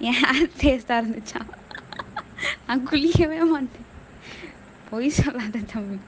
என் hair டேஸ்ட்டாக இருந்துச்சா நான் குளிக்கவே மாட்டேன். பொய் சொல்லாத தம்பி.